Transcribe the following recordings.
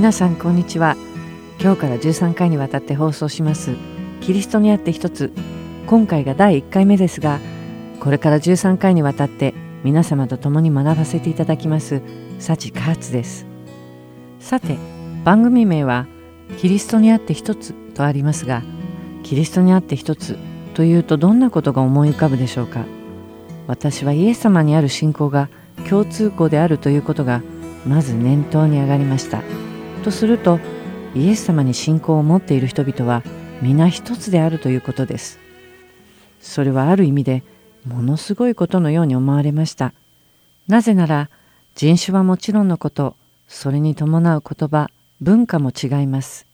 皆さんこんにちは。今日から13回にわたって放送します。キリストにあって一つ。今回が第1回目ですがこれから13回にわたって皆様と共に学ばせていただきます幸カーツです。さて番組名はキリストにあって一つとありますがキリストにあって一つというとどんなことが思い浮かぶでしょうか。私はイエス様にある信仰が共通項であるということがまず念頭に上がりました。とするとイエス様に信仰を持っている人々は皆一つであるということです。それはある意味でものすごいことのように思われました。なぜなら人種はもちろんのことそれに伴う言葉文化も違います。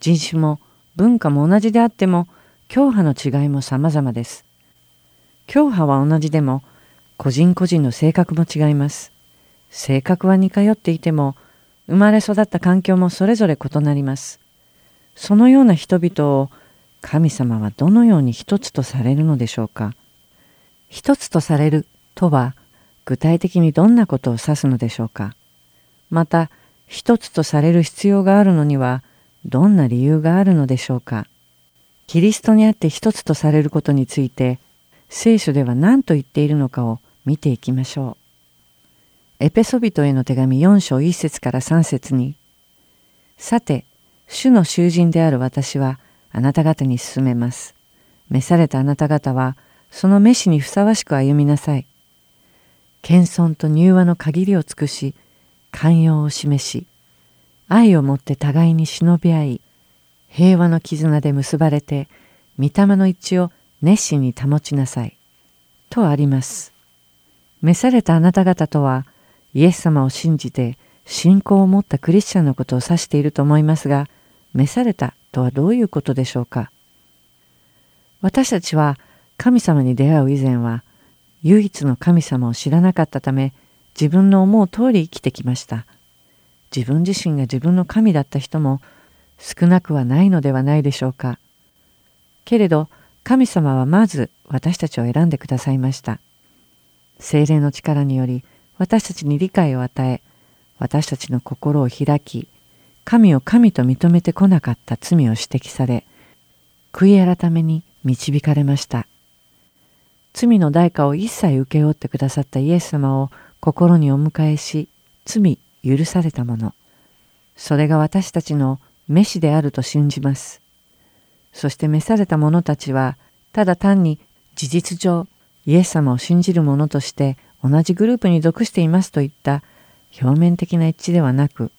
人種も文化も同じであっても教派の違いも様々です。教派は同じでも個人個人の性格も違います。性格は似通っていても生まれ育った環境もそれぞれ異なります。そのような人々を神様はどのように一つとされるのでしょうか？一つとされるとは具体的にどんなことを指すのでしょうか？また一つとされる必要があるのにはどんな理由があるのでしょうか？キリストにあって一つとされることについて聖書では何と言っているのかを見ていきましょう。エペソビトへの手紙4章1節から3節にさて主の囚人である私はあなた方に進めます。召されたあなた方はその召しにふさわしく歩みなさい。謙遜と柔和の限りを尽くし寛容を示し愛をもって互いに忍び合い平和の絆で結ばれて御霊の一致を熱心に保ちなさい。とあります。召されたあなた方とはイエス様を信じて信仰を持ったクリスチャンのことを指していると思いますが召されたとはどういうことでしょうか？私たちは神様に出会う以前は唯一の神様を知らなかったため自分の思う通り生きてきました。自分自身が自分の神だった人も少なくはないのではないでしょうか。けれど神様はまず私たちを選んでくださいました。精霊の力により私たちに理解を与え私たちの心を開き神を神と認めてこなかった罪を指摘され悔い改めに導かれました。罪の代価を一切請け負ってくださったイエス様を心にお迎えし罪許されたものそれが私たちの召しであると信じます。そして召された者たちはただ単に事実上イエス様を信じる者として同じグループに属していますといった表面的な一致ではなく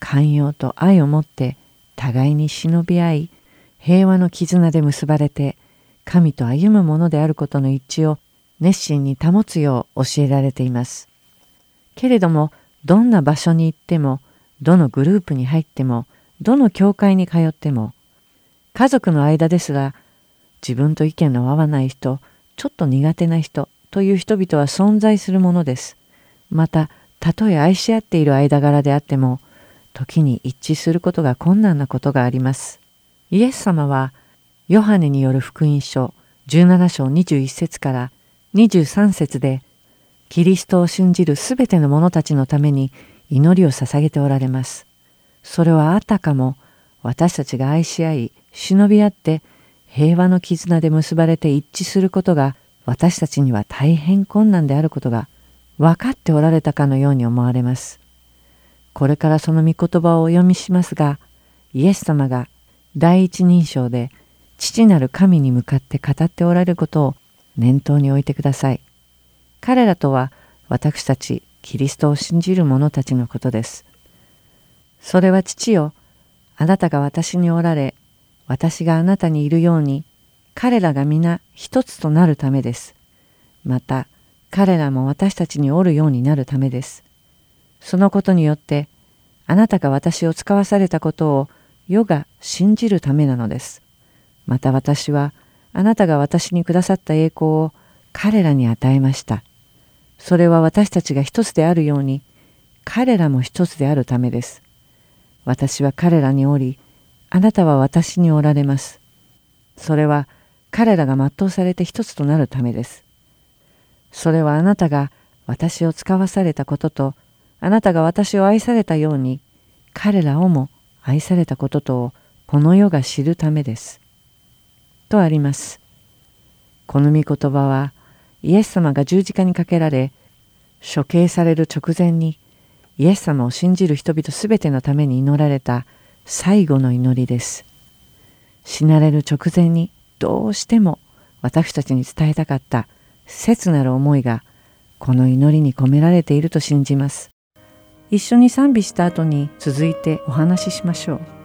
寛容と愛をもって互いに忍び合い平和の絆で結ばれて神と歩むものであることの一致を熱心に保つよう教えられています。けれどもどんな場所に行ってもどのグループに入ってもどの教会に通っても家族の間ですが自分と意見の合わない人ちょっと苦手な人という人々は存在するものです。またたとえ愛し合っている間柄であっても時に一致することが困難なことがあります。イエス様はヨハネによる福音書17章21節から23節でキリストを信じるすべての者たちのために祈りを捧げておられます。それはあたかも私たちが愛し合い忍び合って平和の絆で結ばれて一致することが私たちには大変困難であることが分かっておられたかのように思われます。これからその御言葉をお読みしますがイエス様が第一人称で父なる神に向かって語っておられることを念頭に置いてください。彼らとは私たちキリストを信じる者たちのことです。それは父よ、あなたが私におられ、私があなたにいるように、彼らが皆一つとなるためです。また、彼らも私たちにおるようになるためです。そのことによって、あなたが私を使わされたことを世が信じるためなのです。また私は、あなたが私にくださった栄光を彼らに与えました。それは私たちが一つであるように、彼らも一つであるためです。私は彼らにおり、あなたは私におられます。それは彼らが全うされて一つとなるためです。それはあなたが私を使わされたことと、あなたが私を愛されたように、彼らをも愛されたこととをこの世が知るためです。とあります。この御言葉はイエス様が十字架にかけられ処刑される直前にイエス様を信じる人々すべてのために祈られた最後の祈りです。死なれる直前にどうしても私たちに伝えたかった切なる思いがこの祈りに込められていると信じます。一緒に賛美した後に続いてお話ししましょう。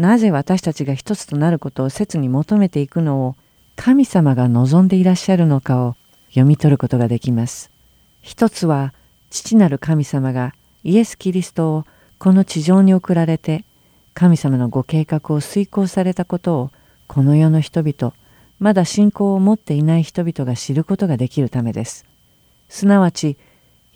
なぜ私たちが一つとなることを切に求めていくのを神様が望んでいらっしゃるのかを読み取ることができます。一つは父なる神様がイエス・キリストをこの地上に送られて神様のご計画を遂行されたことをこの世の人々まだ信仰を持っていない人々が知ることができるためです。すなわち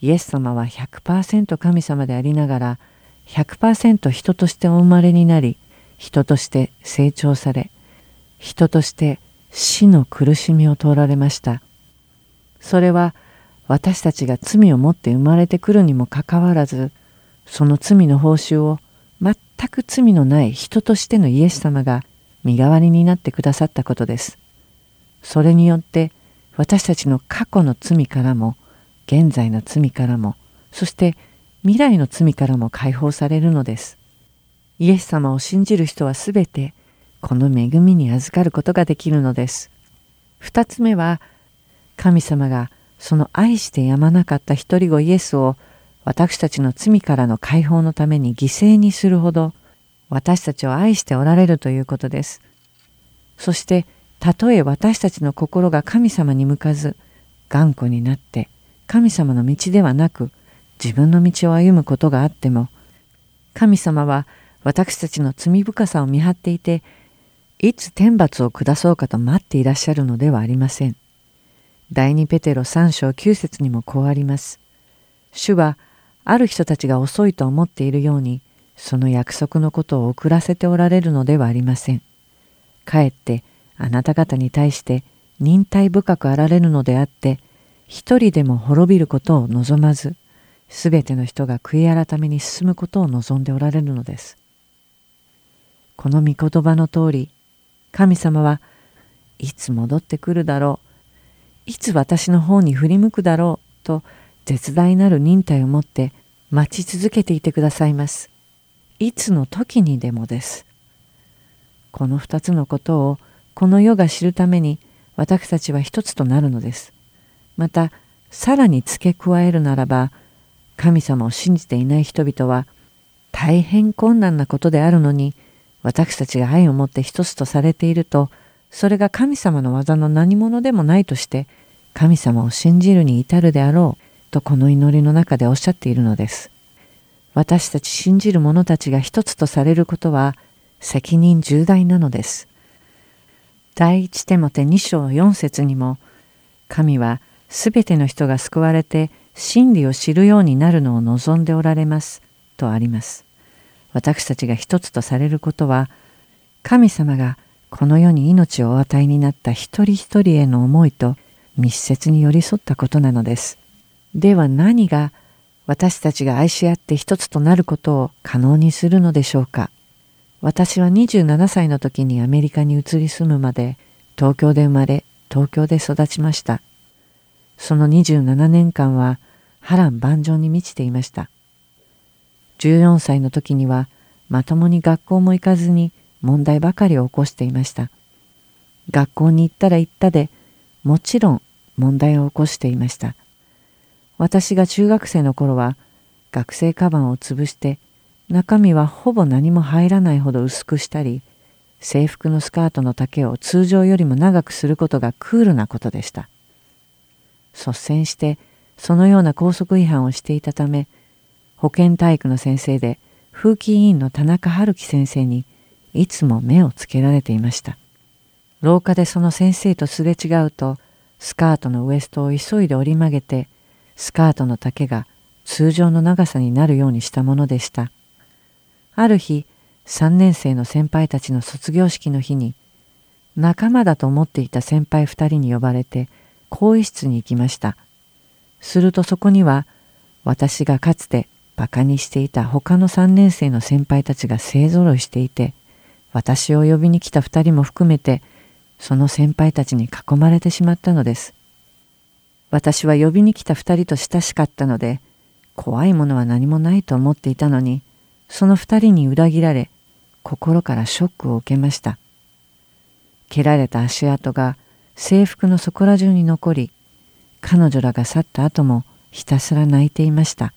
イエス様は100%神様でありながら100%人としてお生まれになり人として成長され人として死の苦しみを通られました。それは私たちが罪を持って生まれてくるにもかかわらずその罪の報酬を全く罪のない人としてのイエス様が身代わりになってくださったことです。それによって私たちの過去の罪からも現在の罪からもそして未来の罪からも解放されるのです。イエス様を信じる人はすべてこの恵みに預かることができるのです。二つ目は神様がその愛してやまなかった一人子イエスを私たちの罪からの解放のために犠牲にするほど私たちを愛しておられるということです。そしてたとえ私たちの心が神様に向かず頑固になって神様の道ではなく自分の道を歩むことがあっても神様は私たちの罪深さを見張っていていつ天罰を下そうかと待っていらっしゃるのではありません。第二ペテロ3章9節にもこうあります。主はある人たちが遅いと思っているようにその約束のことを遅らせておられるのではありません。かえってあなた方に対して忍耐深くあられるのであって一人でも滅びることを望まずすべての人が悔い改めに進むことを望んでおられるのです。この御言葉の通り神様はいつ戻ってくるだろういつ私の方に振り向くだろうと絶大なる忍耐を持って待ち続けていてくださいます。いつの時にでもです。この二つのことをこの世が知るために私たちは一つとなるのです。またさらに付け加えるならば神様を信じていない人々は大変困難なことであるのに私たちが愛を持って一つとされているとそれが神様の技の何者でもないとして神様を信じるに至るであろうとこの祈りの中でおっしゃっているのです。私たち信じる者たちが一つとされることは責任重大なのです。第一手モて2章4節にも神はすべての人が救われて真理を知るようになるのを望んでおられますとあります。私たちが一つとされることは神様がこの世に命をお与えになった一人一人への思いと密接に寄り添ったことなのです。では何が私たちが愛し合って一つとなることを可能にするのでしょうか私は27歳の時にアメリカに移り住むまで東京で生まれ東京で育ちました。その27年間は波乱万丈に満ちていました。14歳の時にはまともに学校も行かずに問題ばかりを起こしていました。学校に行ったら行ったでもちろん問題を起こしていました。私が中学生の頃は学生カバンを潰して中身はほぼ何も入らないほど薄くしたり制服のスカートの丈を通常よりも長くすることがクールなことでした。率先してそのような校則違反をしていたため保健体育の先生で風紀委員の田中春樹先生にいつも目をつけられていました。廊下でその先生とすれ違うとスカートのウエストを急いで折り曲げてスカートの丈が通常の長さになるようにしたものでした。ある日3年生の先輩たちの卒業式の日に仲間だと思っていた先輩2人に呼ばれて更衣室に行きました。するとそこには私がかつて馬鹿にしていた他の3年生の先輩たちが勢ぞろいしていて私を呼びに来た2人も含めてその先輩たちに囲まれてしまったのです。私は呼びに来た2人と親しかったので怖いものは何もないと思っていたのにその2人に裏切られ心からショックを受けました。蹴られた足跡が制服のそこら中に残り彼女らが去った後もひたすら泣いていました。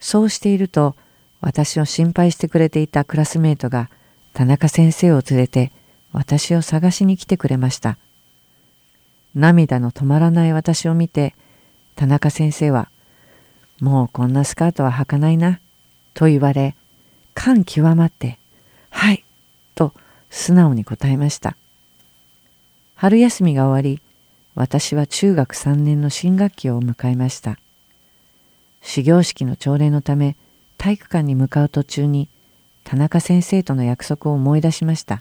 そうしていると私を心配してくれていたクラスメートが田中先生を連れて私を探しに来てくれました。涙の止まらない私を見て田中先生は「もうこんなスカートは履かないな」と言われ感極まって「はい」と素直に答えました。春休みが終わり私は中学3年の新学期を迎えました。始業式の朝礼のため体育館に向かう途中に田中先生との約束を思い出しました。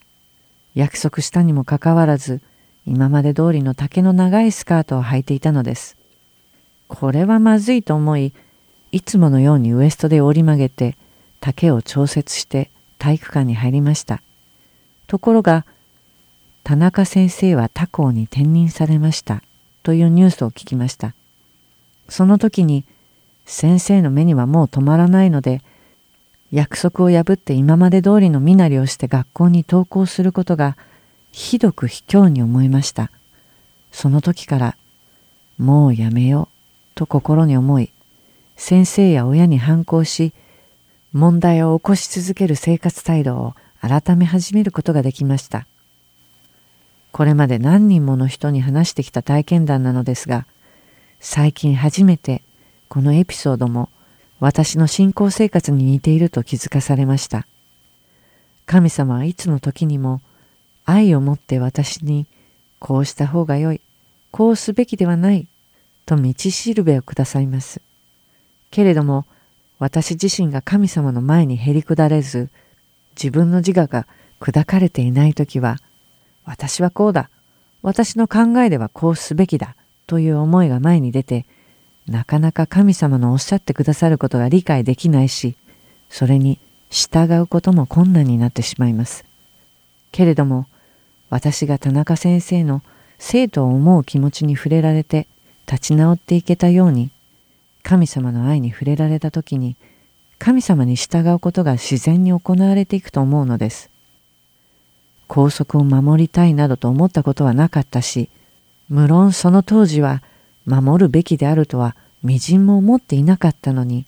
約束したにもかかわらず今まで通りの丈の長いスカートを履いていたのです。これはまずいと思いいつものようにウエストで折り曲げて丈を調節して体育館に入りました。ところが田中先生は他校に転任されましたというニュースを聞きました。その時に先生の目にはもう止まらないので約束を破って今まで通りの身なりをして学校に登校することがひどく卑怯に思いました。その時からもうやめようと心に思い先生や親に反抗し問題を起こし続ける生活態度を改め始めることができました。これまで何人もの人に話してきた体験談なのですが最近初めてこのエピソードも私の信仰生活に似ていると気づかされました。神様はいつの時にも愛を持って私にこうした方がよい、こうすべきではないと道しるべをくださいます。けれども私自身が神様の前にへり下れず自分の自我が砕かれていない時は私はこうだ私の考えではこうすべきだという思いが前に出てなかなか神様のおっしゃってくださることが理解できないし、それに従うことも困難になってしまいます。けれども、私が田中先生の生徒を思う気持ちに触れられて立ち直っていけたように、神様の愛に触れられた時に、神様に従うことが自然に行われていくと思うのです。拘束を守りたいなどと思ったことはなかったし、無論その当時は守るべきであるとはみじんも思っていなかったのに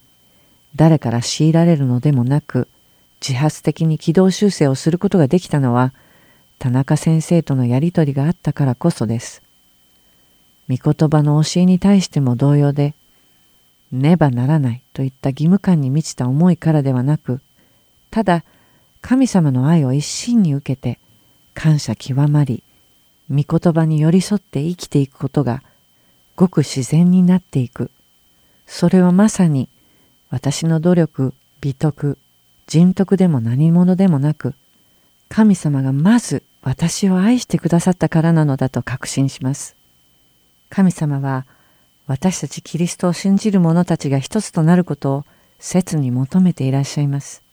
誰から強いられるのでもなく自発的に軌道修正をすることができたのは田中先生とのやりとりがあったからこそです。御言葉の教えに対しても同様でねばならないといった義務感に満ちた思いからではなくただ神様の愛を一心に受けて感謝極まり御言葉に寄り添って生きていくことがごく自然になっていく。それはまさに私の努力、美徳、人徳でも何者でもなく、神様がまず私を愛してくださったからなのだと確信します。神様は私たちキリストを信じる者たちが一つとなることを切に求めていらっしゃいます。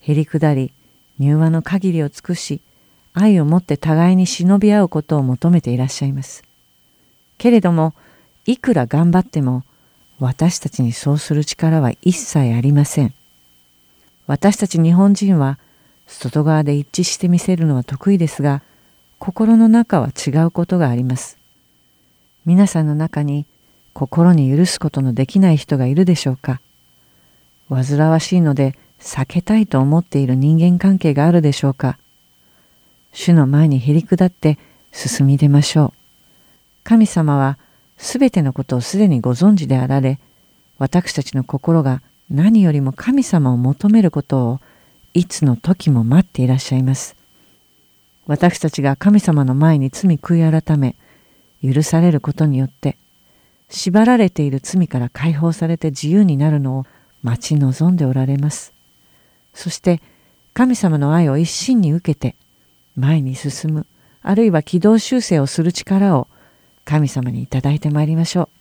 へりくだり、柔和の限りを尽くし、愛をもって互いに忍び合うことを求めていらっしゃいます。けれどもいくら頑張っても私たちにそうする力は一切ありません。私たち日本人は外側で一致してみせるのは得意ですが心の中は違うことがあります。皆さんの中に心に許すことのできない人がいるでしょうか煩わしいので避けたいと思っている人間関係があるでしょうか主の前にへり下って進み出ましょう。神様はすべてのことをすでにご存知であられ私たちの心が何よりも神様を求めることをいつの時も待っていらっしゃいます。私たちが神様の前に罪悔い改め許されることによって縛られている罪から解放されて自由になるのを待ち望んでおられます。そして神様の愛を一心に受けて前に進むあるいは軌道修正をする力を神様にいただいてまいりましょう。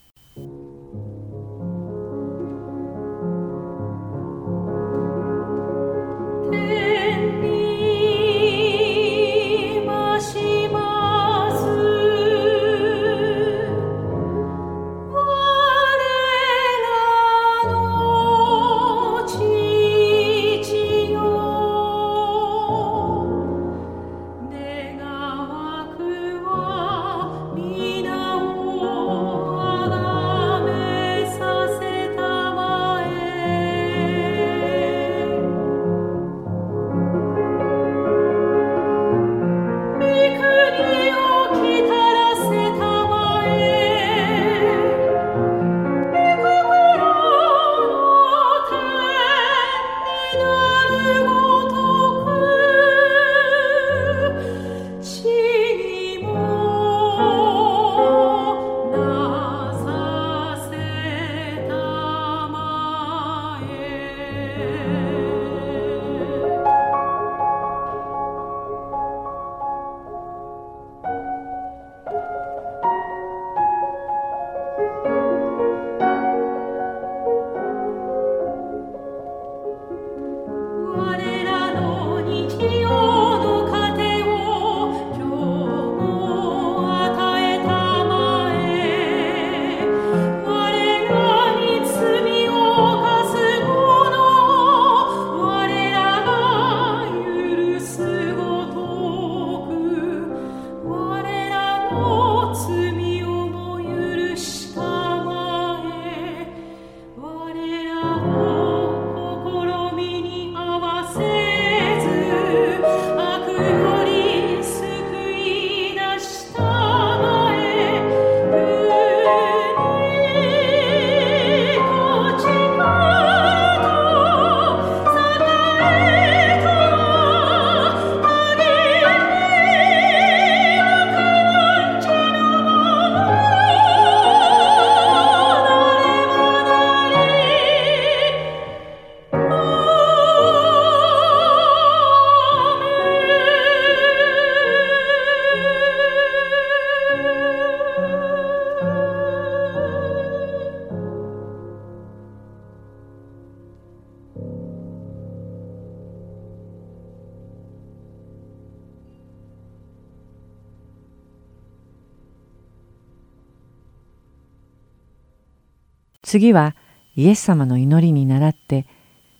次はイエス様の祈りに倣って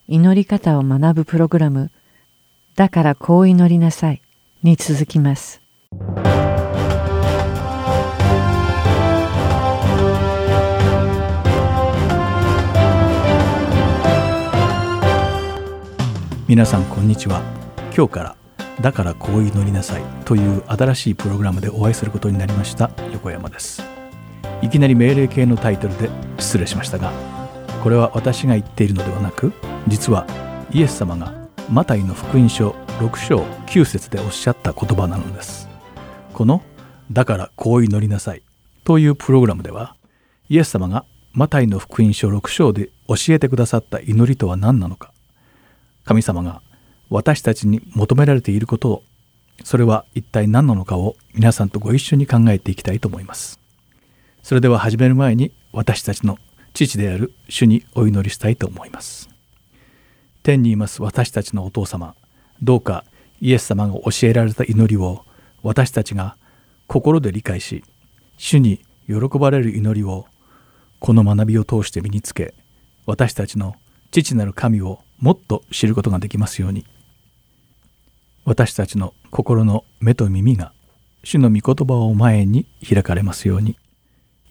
祈り方を学ぶプログラム。だからこう祈りなさいに続きます。皆さんこんにちは。今日からだからこう祈りなさいという新しいプログラムでお会いすることになりました横山です。いきなり命令形のタイトルで失礼しましたがこれは私が言っているのではなく実はイエス様がマタイの福音書6章9節でおっしゃった言葉なのです。このだからこう祈りなさいというプログラムではイエス様がマタイの福音書6章で教えてくださった祈りとは何なのか神様が私たちに求められていることをそれは一体何なのかを皆さんとご一緒に考えていきたいと思います。それでは始める前に私たちの父である主にお祈りしたいと思います。天にいます私たちのお父様どうかイエス様が教えられた祈りを私たちが心で理解し主に喜ばれる祈りをこの学びを通して身につけ私たちの父なる神をもっと知ることができますように。私たちの心の目と耳が主の御言葉を前に開かれますように。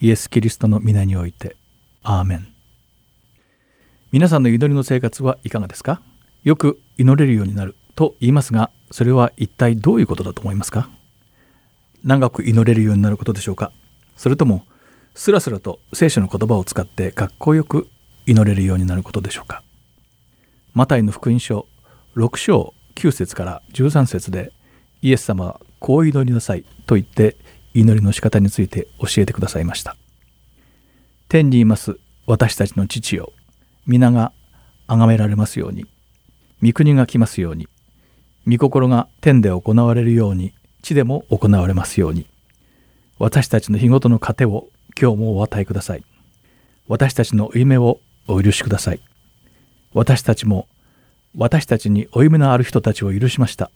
イエス・キリストの皆においてアーメン。皆さんの祈りの生活はいかがですか？よく祈れるようになると言いますがそれは一体どういうことだと思いますか？長く祈れるようになることでしょうか？それともスラスラと聖書の言葉を使ってかっこよく祈れるようになることでしょうか？マタイの福音書6章9節から13節でイエス様はこう祈りなさいと言って祈りの仕方について教えてくださいました。天にいます私たちの父よ。皆が崇められますように。御国が来ますように。御心が天で行われるように。地でも行われますように。私たちの日ごとの糧を今日もお与えください。私たちの負い目をお許しください。私たちも私たちに負い目のある人たちを許しました。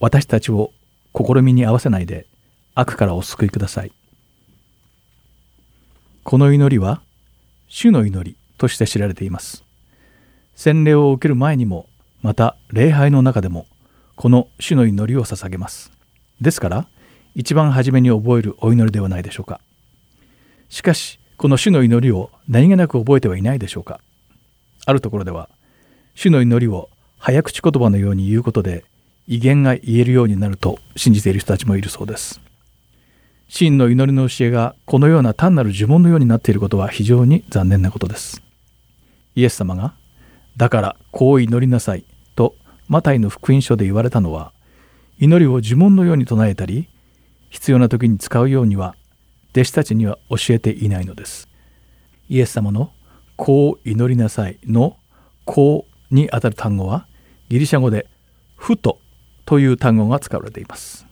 私たちを試みに合わせないで悪からお救いください。この祈りは主の祈りとして知られています。洗礼を受ける前にもまた礼拝の中でもこの主の祈りを捧げます。ですから一番初めに覚えるお祈りではないでしょうか。しかしこの主の祈りを何気なく覚えてはいないでしょうか。あるところでは主の祈りを早口言葉のように言うことで威厳が言えるようになると信じている人たちもいるそうです真の祈りの教えがこのような単なる呪文のようになっていることは非常に残念なことですイエス様がだからこう祈りなさいとマタイの福音書で言われたのは祈りを呪文のように唱えたり必要な時に使うようには弟子たちには教えていないのですイエス様のこう祈りなさいのこうにあたる単語はギリシャ語でふとという単語が使われています。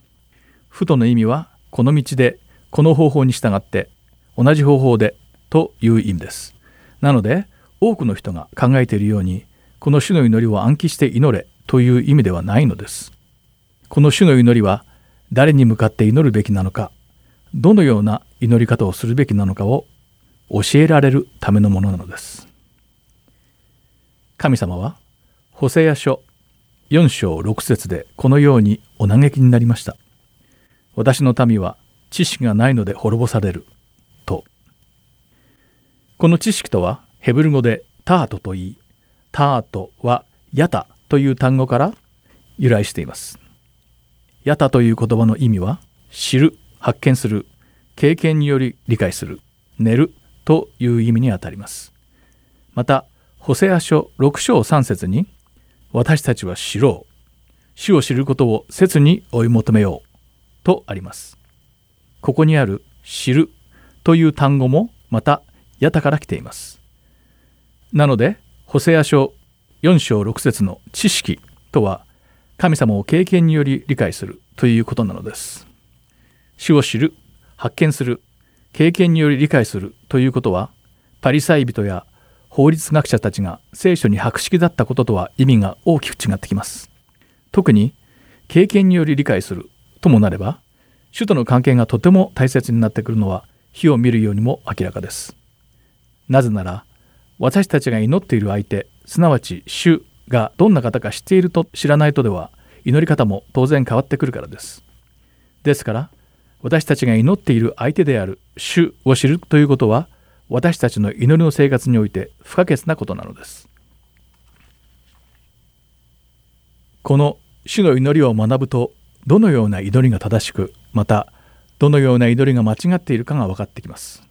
ふとの意味はこの道でこの方法に従って同じ方法でという意味です。なので多くの人が考えているようにこの主の祈りを暗記して祈れという意味ではないのです。この主の祈りは誰に向かって祈るべきなのかどのような祈り方をするべきなのかを教えられるためのものなのです。神様は、ホセア書4章6節でこのようにお嘆きになりました。私の民は知識がないので滅ぼされる。と。この知識とはヘブル語でタートと言い、タートはヤタという単語から由来しています。ヤタという言葉の意味は知る、発見する、経験により理解する、寝るという意味にあたります。また、ホセア書6章3節に、私たちは知ろう。主を知ることを切に追い求めよう。とあります。ここにある知るという単語もまたやたから来ています。なので、ホセア書4章6節の知識とは、神様を経験により理解するということなのです。主を知る、発見する、経験により理解するということはパリサイ人や法律学者たちが聖書に博識だったこととは意味が大きく違ってきます。特に経験により理解するともなれば主との関係がとても大切になってくるのは火を見るようにも明らかです。なぜなら私たちが祈っている相手すなわち主がどんな方か知っていると知らないとでは祈り方も当然変わってくるからですですから私たちが祈っている相手である主を知るということは私たちの祈りの生活において不可欠なことなのですこの主の祈りを学ぶとどのような祈りが正しくまたどのような祈りが間違っているかが分かってきます。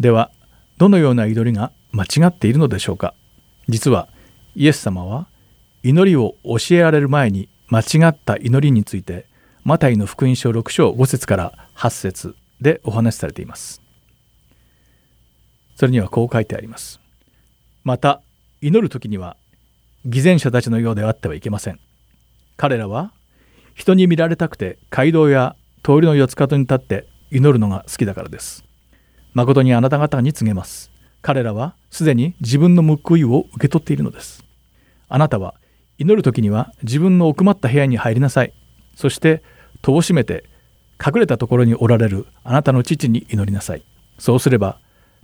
ではどのような祈りが間違っているのでしょうか。実はイエス様は祈りを教えられる前に間違った祈りについてマタイの福音書6章5節から8節でお話しされています。それにはこう書いてあります。また祈る時には偽善者たちのようであってはいけません。彼らは人に見られたくて街道や通りの四つ角に立って祈るのが好きだからです。誠にあなた方に告げます。彼らはすでに自分の報いを受け取っているのです。あなたは祈る時には自分の奥まった部屋に入りなさい。そして戸を閉めて隠れたところにおられるあなたの父に祈りなさい。そうすれば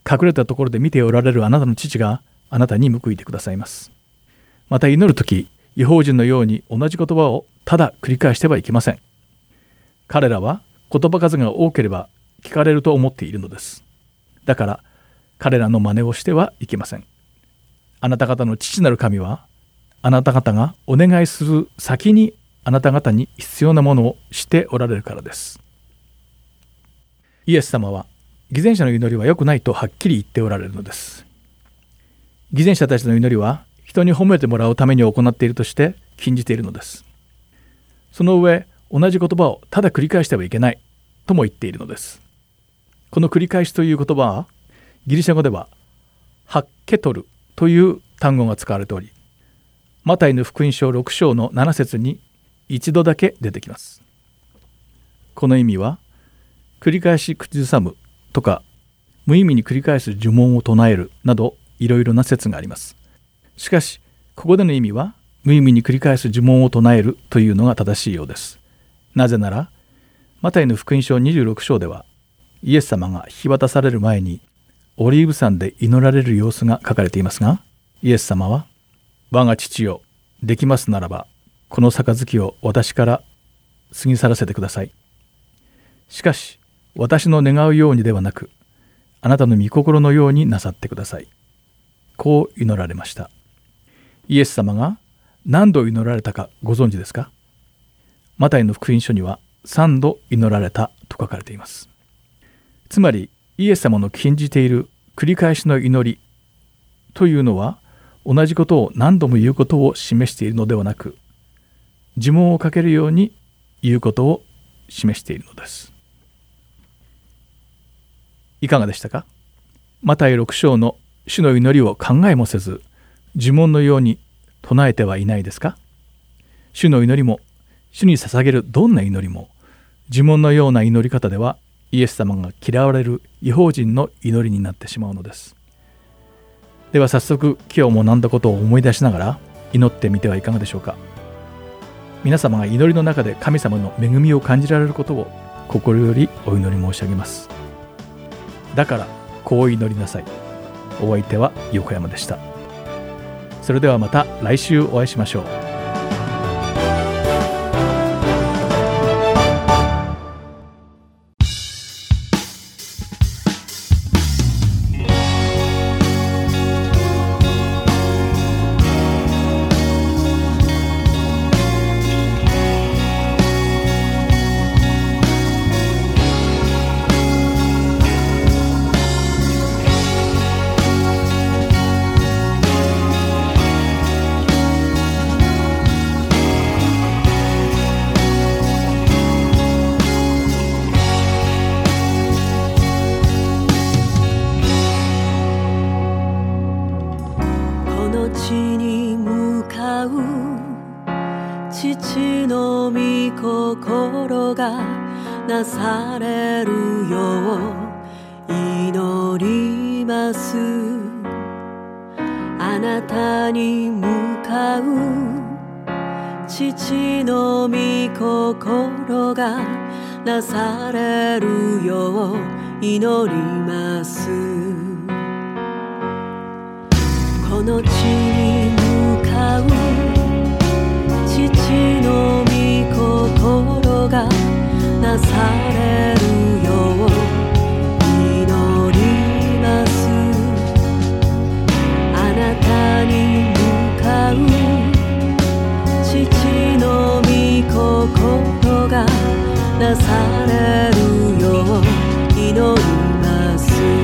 隠れたところで見ておられるあなたの父があなたに報いてくださいます。また祈る時違法人のように同じ言葉をただ繰り返してはいけません。彼らは言葉数が多ければ聞かれると思っているのです。だから彼らの真似をしてはいけません。あなた方の父なる神はあなた方がお願いする先にあなた方に必要なものをしておられるからです。イエス様は偽善者の祈りは良くないとはっきり言っておられるのです。偽善者たちの祈りは人に褒めてもらうために行っているとして禁じているのです。その上同じ言葉をただ繰り返してはいけないとも言っているのです。この繰り返しという言葉はギリシャ語ではハッケトルという単語が使われておりマタイの福音書6章の7節に一度だけ出てきます。この意味は繰り返し口ずさむとか無意味に繰り返す呪文を唱えるなどいろいろな説があります。しかしここでの意味は無意味に繰り返す呪文を唱えるというのが正しいようです。なぜならマタイの福音書26章ではイエス様が引き渡される前にオリーブ山で祈られる様子が書かれていますがイエス様は我が父よできますならばこの杯を私から過ぎ去らせてください。しかし私の願うようにではなくあなたの御心のようになさってください。こう祈られました。イエス様が何度祈られたかご存知ですか？マタイの福音書には3度祈られたと書かれています。つまりイエス様の禁じている繰り返しの祈りというのは同じことを何度も言うことを示しているのではなく呪文をかけるように言うことを示しているのです。いかがでしたか？マタイ6章の主の祈りを考えもせず呪文のように唱えてはいないですか？主の祈りも主に捧げるどんな祈りも呪文のような祈り方ではイエス様が嫌われる違法人の祈りになってしまうのです。では早速今日も何だことを思い出しながら祈ってみてはいかがでしょうか？皆様が祈りの中で神様の恵みを感じられることを心よりお祈り申し上げます。だからこう祈りなさい。お相手は横山でした。それではまた来週お会いしましょう。なされるよう祈ります。あなたに向かう父の御心がなされるよう祈ります。この地に向かう父の御心がなされるよう祈ります。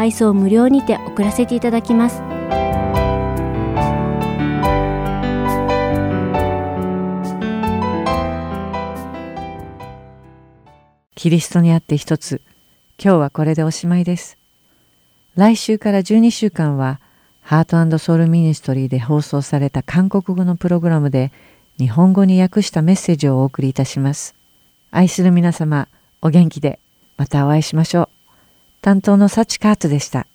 配送無料にて送らせていただきます。キリストにあって一つ。今日はこれでおしまいです。来週から12週間はハートソウルミニストリーで放送された韓国語のプログラムで日本語に訳したメッセージをお送りいたします。愛する皆様お元気でまたお会いしましょう。担当のサチカートでした。